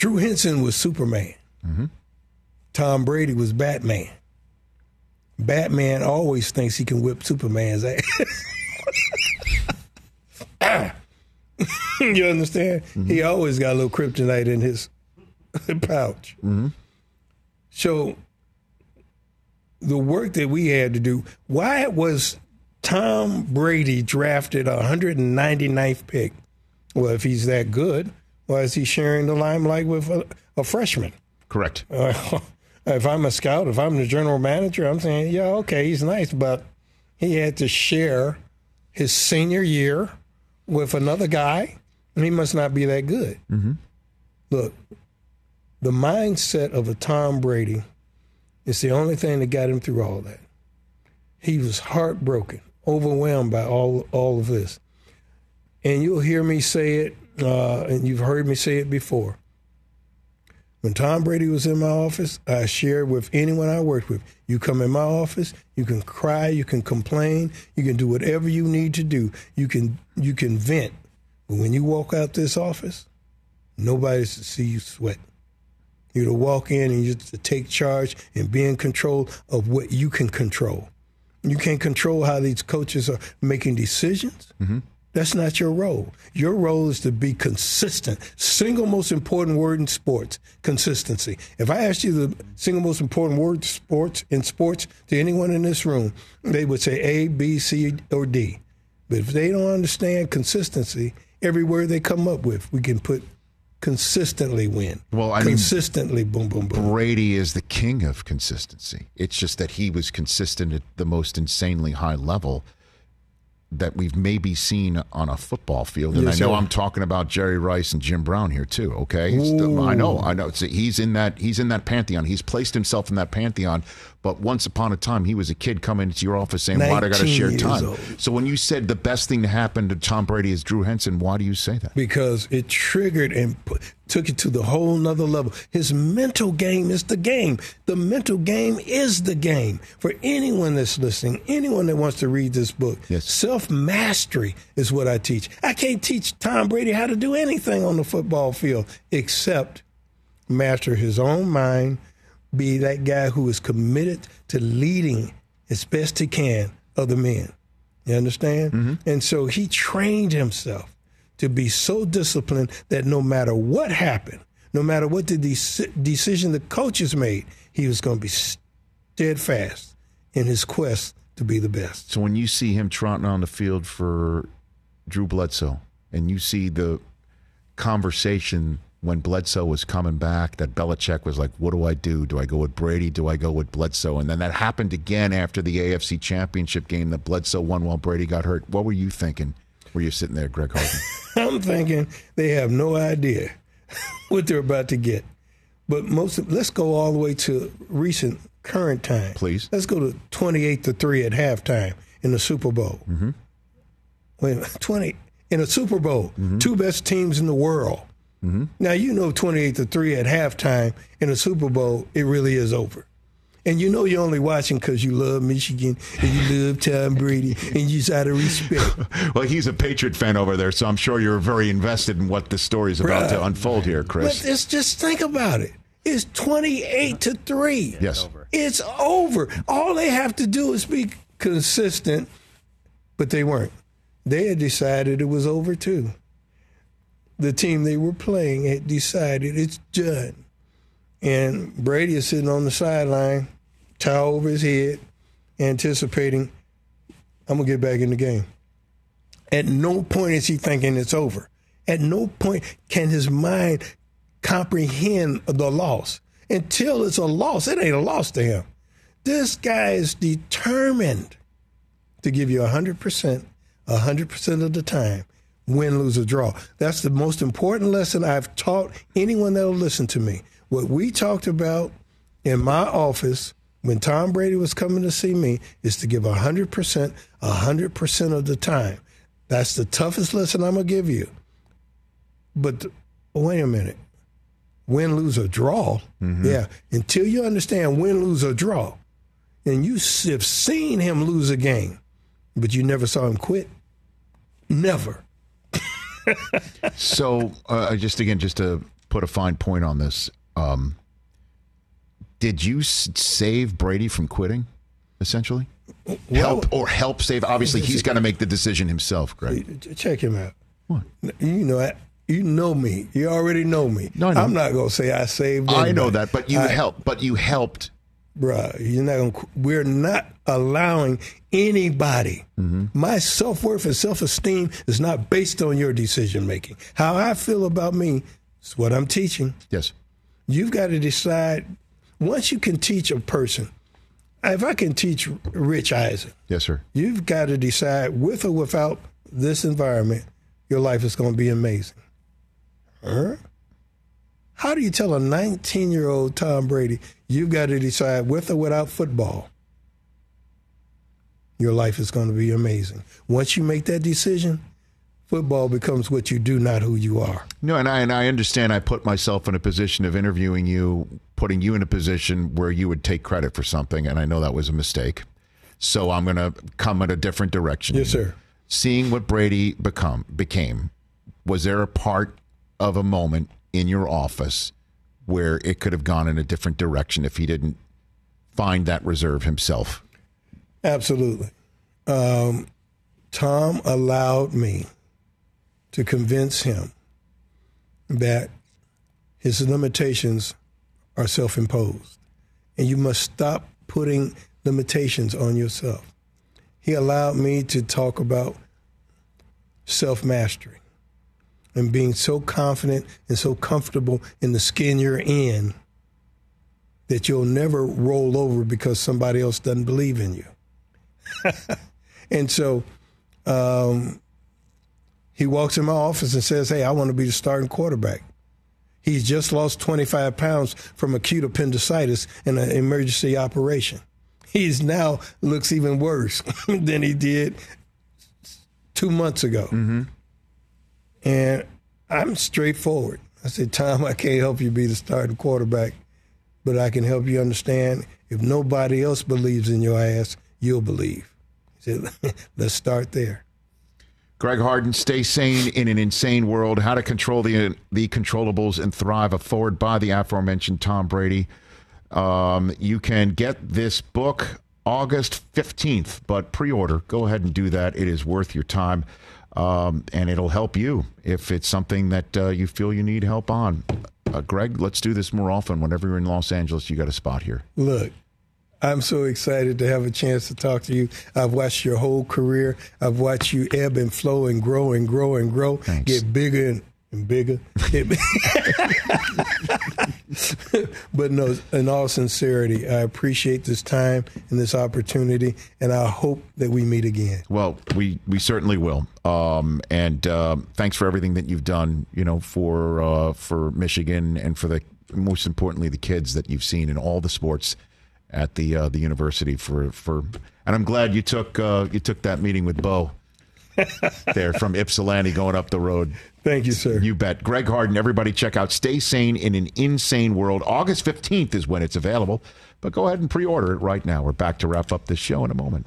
Drew Henson was Superman. Mm-hmm. Tom Brady was Batman. Batman always thinks he can whip Superman's ass. <laughs> you understand? Mm-hmm. He always got a little kryptonite in his <laughs> pouch. Mm-hmm. So the work that we had to do, why was Tom Brady drafted 199th pick? Well, if he's that good, why is he sharing the limelight with a, a freshman? Correct. Uh, <laughs> if I'm a scout, if I'm the general manager, I'm saying, yeah, okay, he's nice, but he had to share his senior year with another guy, and he must not be that good. Mm-hmm. Look, the mindset of a Tom Brady is the only thing that got him through all that. He was heartbroken, overwhelmed by all all of this, and you'll hear me say it, uh, and you've heard me say it before. When Tom Brady was in my office, I shared with anyone I worked with. You come in my office, you can cry, you can complain, you can do whatever you need to do. You can you can vent. But when you walk out this office, nobody's to see you sweat. You're to walk in and you to take charge and be in control of what you can control. You can't control how these coaches are making decisions. Mm-hmm. That's not your role. Your role is to be consistent. Single most important word in sports, consistency. If I asked you the single most important word sports in sports to anyone in this room, they would say A, B, C, or D. But if they don't understand consistency, every word they come up with, we can put consistently win. Well, I consistently mean, boom, boom, boom. Brady is the king of consistency. It's just that he was consistent at the most insanely high level that we've maybe seen on a football field. And yes, I know sir. I'm talking about Jerry Rice and Jim Brown here too. Okay, I know, I know. he's in that he's in that pantheon. He's placed himself in that pantheon. But once upon a time, he was a kid coming into your office saying, "Why do I got to share time?" Old. So when you said the best thing to happen to Tom Brady is Drew Henson, why do you say that? Because it triggered and took it to the whole nother level. His mental game is the game. The mental game is the game. For anyone that's listening, anyone that wants to read this book, Yes. self mastery is what I teach. I can't teach Tom Brady how to do anything on the football field except master his own mind, be that guy who is committed to leading as best he can other men. You understand? Mm-hmm. And so he trained himself to be so disciplined that no matter what happened, no matter what the dec- decision the coaches made, he was going to be steadfast in his quest to be the best. So when you see him trotting on the field for Drew Bledsoe, and you see the conversation when Bledsoe was coming back, that Belichick was like, "What do I do? Do I go with Brady? Do I go with Bledsoe?" And then that happened again after the AFC Championship game that Bledsoe won while Brady got hurt. What were you thinking? Were you sitting there, Greg Harden? <laughs> I'm thinking they have no idea <laughs> what they're about to get. But most of, let's go all the way to recent current time. Please. Let's go to 28 to 3 at halftime in the Super Bowl. Mm-hmm. Wait, 20 in a Super Bowl, two best teams in the world. Mm-hmm. Now you know 28 to 3 at halftime in a Super Bowl, it really is over. And you know you're only watching because you love Michigan and you love Tom Brady and you just out of respect. <laughs> well, he's a Patriot fan over there, so I'm sure you're very invested in what the story's about to unfold here, But Chris. it's just think about it. It's 28 to 3. Yes. It's over. All they have to do is be consistent, but they weren't. They had decided it was over too. The team they were playing had decided it's done. And Brady is sitting on the sideline, towel over his head, anticipating, I'm going to get back in the game. At no point is he thinking it's over. At no point can his mind comprehend the loss. Until it's a loss, it ain't a loss to him. This guy is determined to give you 100%, 100% of the time, win, lose, or draw. That's the most important lesson I've taught anyone that'll listen to me. What we talked about in my office when Tom Brady was coming to see me is to give 100%, 100% of the time. That's the toughest lesson I'm going to give you. But th- wait a minute. Win, lose, or draw. Yeah. Until you understand win, lose, or draw, and you have seen him lose a game, but you never saw him quit. Never. <laughs> So, uh, just again, just to put a fine point on this, um, did you s- save Brady from quitting? Essentially, help or help save? Obviously, he's got to make the decision himself, Greg. Check him out. What? You know, I- you know me. You already know me. No, I. I'm not gonna say I saved. I know that, but you I- helped. But you helped. bruh, you're not gonna. We're not allowing anybody. My self worth and self esteem is not based on your decision making. How I feel about me is what I'm teaching. Yes. You've got to decide. Once you can teach a person, if I can teach Rich Eisen, Yes, sir. you've got to decide with or without this environment, your life is going to be amazing. Huh? How do you tell a 19 year old Tom Brady you've got to decide with or without football? Your life is going to be amazing. Once you make that decision, football becomes what you do, not who you are. No, and I and I understand. I put myself in a position of interviewing you, putting you in a position where you would take credit for something, and I know that was a mistake. So I'm going to come in a different direction. Yes, sir. Seeing what Brady become became, was there a part of a moment in your office where it could have gone in a different direction if he didn't find that reserve himself? Absolutely. Um, Tom allowed me to convince him that his limitations are self imposed. And you must stop putting limitations on yourself. He allowed me to talk about self mastery and being so confident and so comfortable in the skin you're in that you'll never roll over because somebody else doesn't believe in you. <laughs> and so um, he walks in my office and says, Hey, I want to be the starting quarterback. He's just lost 25 pounds from acute appendicitis in an emergency operation. He's now looks even worse <laughs> than he did two months ago. Mm-hmm. And I'm straightforward. I said, Tom, I can't help you be the starting quarterback, but I can help you understand if nobody else believes in your ass, you'll believe. He said, <laughs> let's start there. Greg Harden, stay sane in an insane world. How to control the the controllables and thrive. A foreword by the aforementioned Tom Brady. Um, you can get this book August fifteenth, but pre-order. Go ahead and do that. It is worth your time, um, and it'll help you if it's something that uh, you feel you need help on. Uh, Greg, let's do this more often. Whenever you're in Los Angeles, you got a spot here. Look, I'm so excited to have a chance to talk to you. I've watched your whole career. I've watched you ebb and flow and grow and grow and grow, Thanks. get bigger and, and bigger. <laughs> but no, in all sincerity, I appreciate this time and this opportunity, and I hope that we meet again. Well, we we certainly will. Um, and um, thanks for everything that you've done. You know, for uh, for Michigan and for the most importantly the kids that you've seen in all the sports at the uh, the university. For for and I'm glad you took uh, you took that meeting with Bo <laughs> there from Ypsilanti going up the road. Thank you, sir. You bet. Greg Harden, everybody check out Stay Sane in an Insane World. August 15th is when it's available, but go ahead and pre order it right now. We're back to wrap up this show in a moment.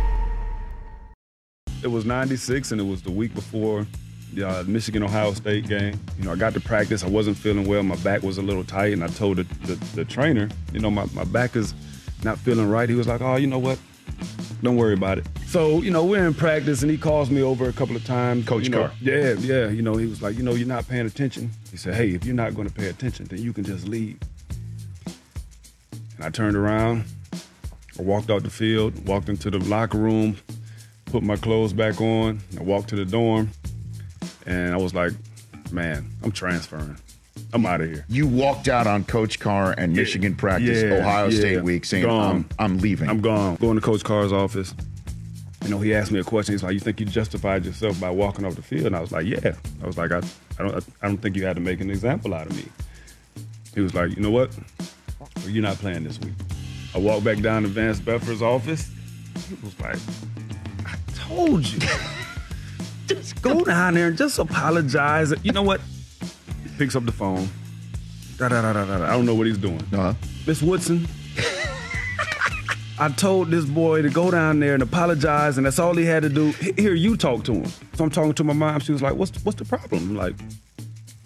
It was 96, and it was the week before the uh, Michigan Ohio State game. You know, I got to practice. I wasn't feeling well. My back was a little tight, and I told the, the, the trainer, you know, my, my back is not feeling right. He was like, oh, you know what? Don't worry about it. So, you know, we're in practice, and he calls me over a couple of times. Coach you know, Carr. Yeah, yeah. You know, he was like, you know, you're not paying attention. He said, hey, if you're not going to pay attention, then you can just leave. And I turned around, I walked out the field, walked into the locker room, put my clothes back on, I walked to the dorm, and I was like, man, I'm transferring. I'm out of here. You walked out on Coach Carr and Michigan practice Yeah, Ohio yeah. State week saying, I'm, I'm leaving. I'm gone. Going to Coach Carr's office. You know, he asked me a question. He's like, "You think you justified yourself by walking off the field?" And I was like, "Yeah." I was like, "I, I don't, I don't think you had to make an example out of me." He was like, "You know what? Well, you're not playing this week." I walked back down to Vance Bedford's office. He was like, "I told you, just go down there and just apologize." You know what? He picks up the phone. Da da da da da. I don't know what he's doing. Uh-huh. Miss Woodson, I told this boy to go down there and apologize, and that's all he had to do. H- Here, you talk to him. So I'm talking to my mom. She was like, "What's what's the problem?" I'm like,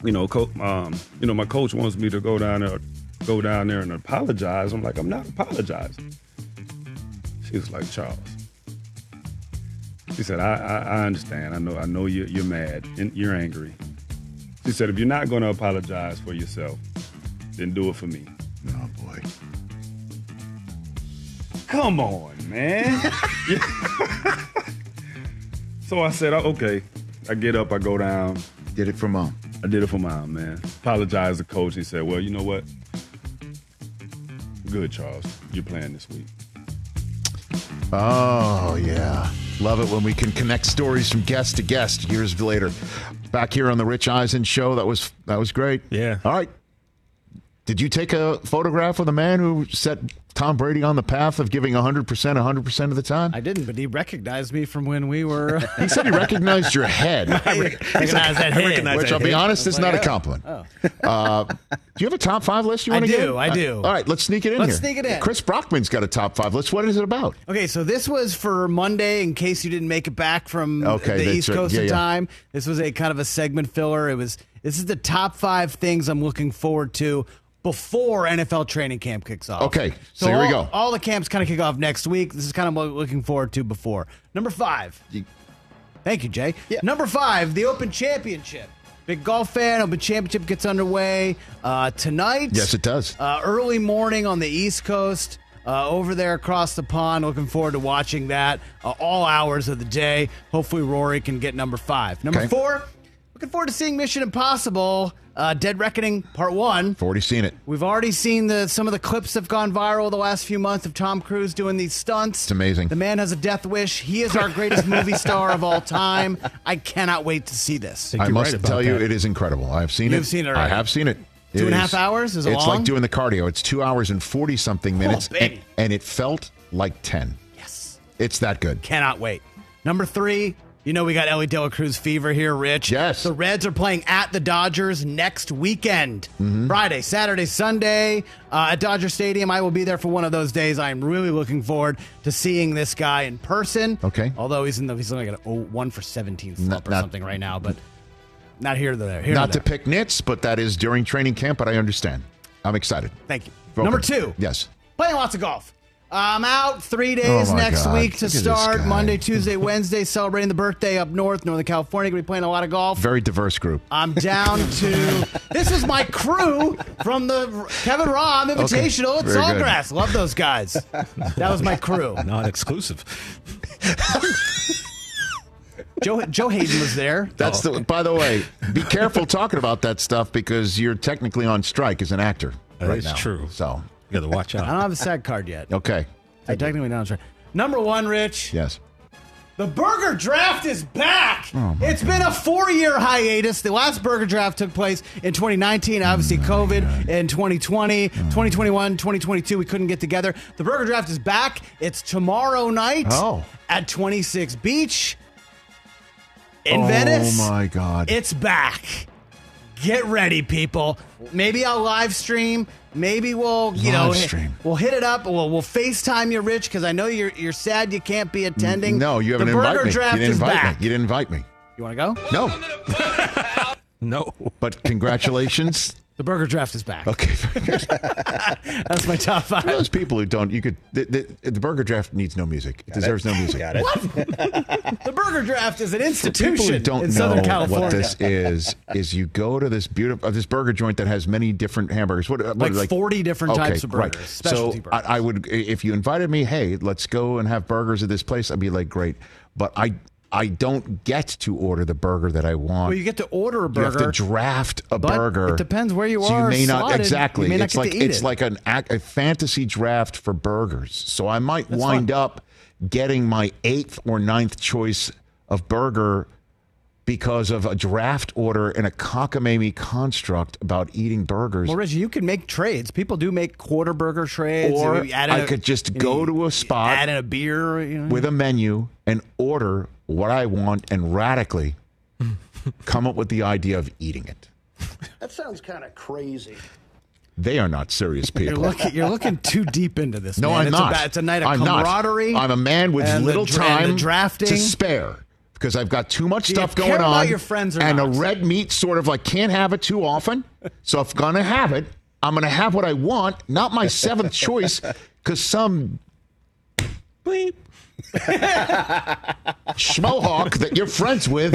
you know, co- um, you know, my coach wants me to go down there, go down there and apologize. I'm like, I'm not apologizing. She was like, Charles. She said, I, I, I understand. I know, I know you're, you're mad and you're angry. She said, if you're not going to apologize for yourself, then do it for me. oh, boy. Come on, man. <laughs> so I said, oh, okay. I get up, I go down. Did it for mom. I did it for mom, man. Apologized to coach. He said, well, you know what? Good, Charles. You're playing this week. Oh, yeah. Love it when we can connect stories from guest to guest years later. Back here on the Rich Eisen show. That was that was great. Yeah. All right. Did you take a photograph of the man who set Tom Brady on the path of giving 100% 100% of the time? I didn't, but he recognized me from when we were. <laughs> He said he recognized your head. <laughs> recognized that I head. recognize Which that I'll be honest, is I was not a like, oh. compliment. Uh, do you have a top five list you want to do, give? I do. all right, let's sneak it in Let's here. sneak it in. Chris Brockman's got a top five list. What is it about? Okay, so this was for Monday in case you didn't make it back from Okay, the East right. Coast Yeah, in yeah. time. This was a kind of a segment filler. It was this is the top five things I'm looking forward to before NFL training camp kicks off. Okay, so here we go. All the camps kind of kick off next week. This is kind of what we're looking forward to before. Number five. Thank you, Jay. Yeah. Number five, the Open Championship. Big golf fan. Open Championship gets underway uh, tonight. Yes, it does. Uh, early morning on the East Coast, uh, over there across the pond. Looking forward to watching that uh, all hours of the day. Hopefully, Rory can get number five. Number Okay. four, looking forward to seeing Mission Impossible uh, Dead Reckoning Part One. I've already seen it. We've already seen the some of the clips have gone viral the last few months of Tom Cruise doing these stunts. It's amazing. The man has a death wish. He is our greatest movie <laughs> star of all time. I cannot wait to see this. think I you're must right about tell you, it is incredible. I have seen it. You've seen it I have seen it. Two It and a half is- hours? Is it It's long? like doing the cardio. It's two hours and 40 something minutes. and, and it felt like 10. Yes. It's that good. Cannot wait. Number three, you know we got Elly De La Cruz fever here, Rich. Yes. The Reds are playing at the Dodgers next weekend. Mm-hmm. Friday, Saturday, Sunday uh, at Dodger Stadium. I will be there for one of those days. I am really looking forward to seeing this guy in person. Okay. Although he's in the he's only got a oh, one for seventeen slump Not- or not- something right now, but not here there. Here Not to to pick nits, but that is during training camp, but I understand. I'm excited. Thank you. Number two. Yes. Playing lots of golf. I'm out three oh days Oh, next God. week to Look at this start. Monday, Tuesday, <laughs> Wednesday, celebrating the birthday up north, Northern California. Gonna be playing a lot of golf. Very diverse group. I'm down <laughs> to. this is my crew from the Kevin Rahm Invitational at Very good. Sawgrass. Love those guys. That was my crew. <laughs> Not exclusive. Joe Joe Hayden was there. That's the. By the way, be careful talking about that stuff because you're technically on strike as an actor That right is now. true. So You got to watch out. I don't have a SAG card yet. okay. I technically don't. Try. Number one, Rich. Yes. The burger draft is back. Oh, it's been a four year hiatus. The last burger draft took place in 2019, obviously, mm, COVID in 2020, 2021, mm. 2022. We couldn't get together. The burger draft is back. It's tomorrow night Oh. at 26 Beach in oh, Venice. oh my God. It's back. Get ready, people. Maybe I'll live stream. Maybe we'll, you know, stream. we'll hit it up. We'll, we'll FaceTime you, Rich, because I know you're you're sad you can't be attending. no, you haven't the invited burger me. draft you didn't is invite back. me. You didn't invite me. You want to go? No. <laughs> No. But congratulations. The burger draft is back. Okay. <laughs> <laughs> That's my top five. Those people who don't, you could. The, the, the burger draft needs no music. It deserves no music. Got it. The burger draft is an For institution people who don't in know Southern California. what this is, is you go to this beautiful uh, this burger joint that has many different hamburgers. What, what Like 40 different types of right. burgers, specialty so burgers. I, I would, if you invited me, hey, let's go and have burgers at this place. I'd be like, great, but I I don't get to order the burger that I want. well, you get to order a burger. You have to draft a but burger. it depends where you so are You may not slotted. exactly. May not it's get like to eat it's it. like an a fantasy draft for burgers. So I might That's wind fun. up getting my eighth or ninth choice of burger because of a draft order and a cockamamie construct about eating burgers. well, Reggie, you can make trades. People do make quarter burger trades. Or I a- could just go know, to a spot add in a beer. You know. with a menu and order what I want and radically <laughs> come up with the idea of eating it. That sounds kind of crazy. They are not serious people. You're looking, you're looking too deep into this. No, man. I'm it's not. A, it's a night of I'm not. camaraderie. I'm a man with little dra- the time drafting. to spare because I've got too much Do you stuff care going about on. your friends or and not? a red meat sort of like can't have it too often. So if I'm gonna have it, I'm gonna have what I want, not my seventh choice, because some Bleep. Schmohawk that you're friends with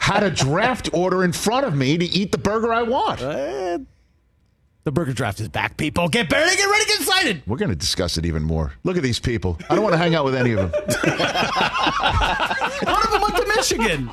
had a draft order in front of me to eat the burger I want. Uh, the burger draft is back, people. Get ready, get ready, get excited. We're going to discuss it even more. Look at these people. I don't want to hang out with any of them. One of them went to Michigan.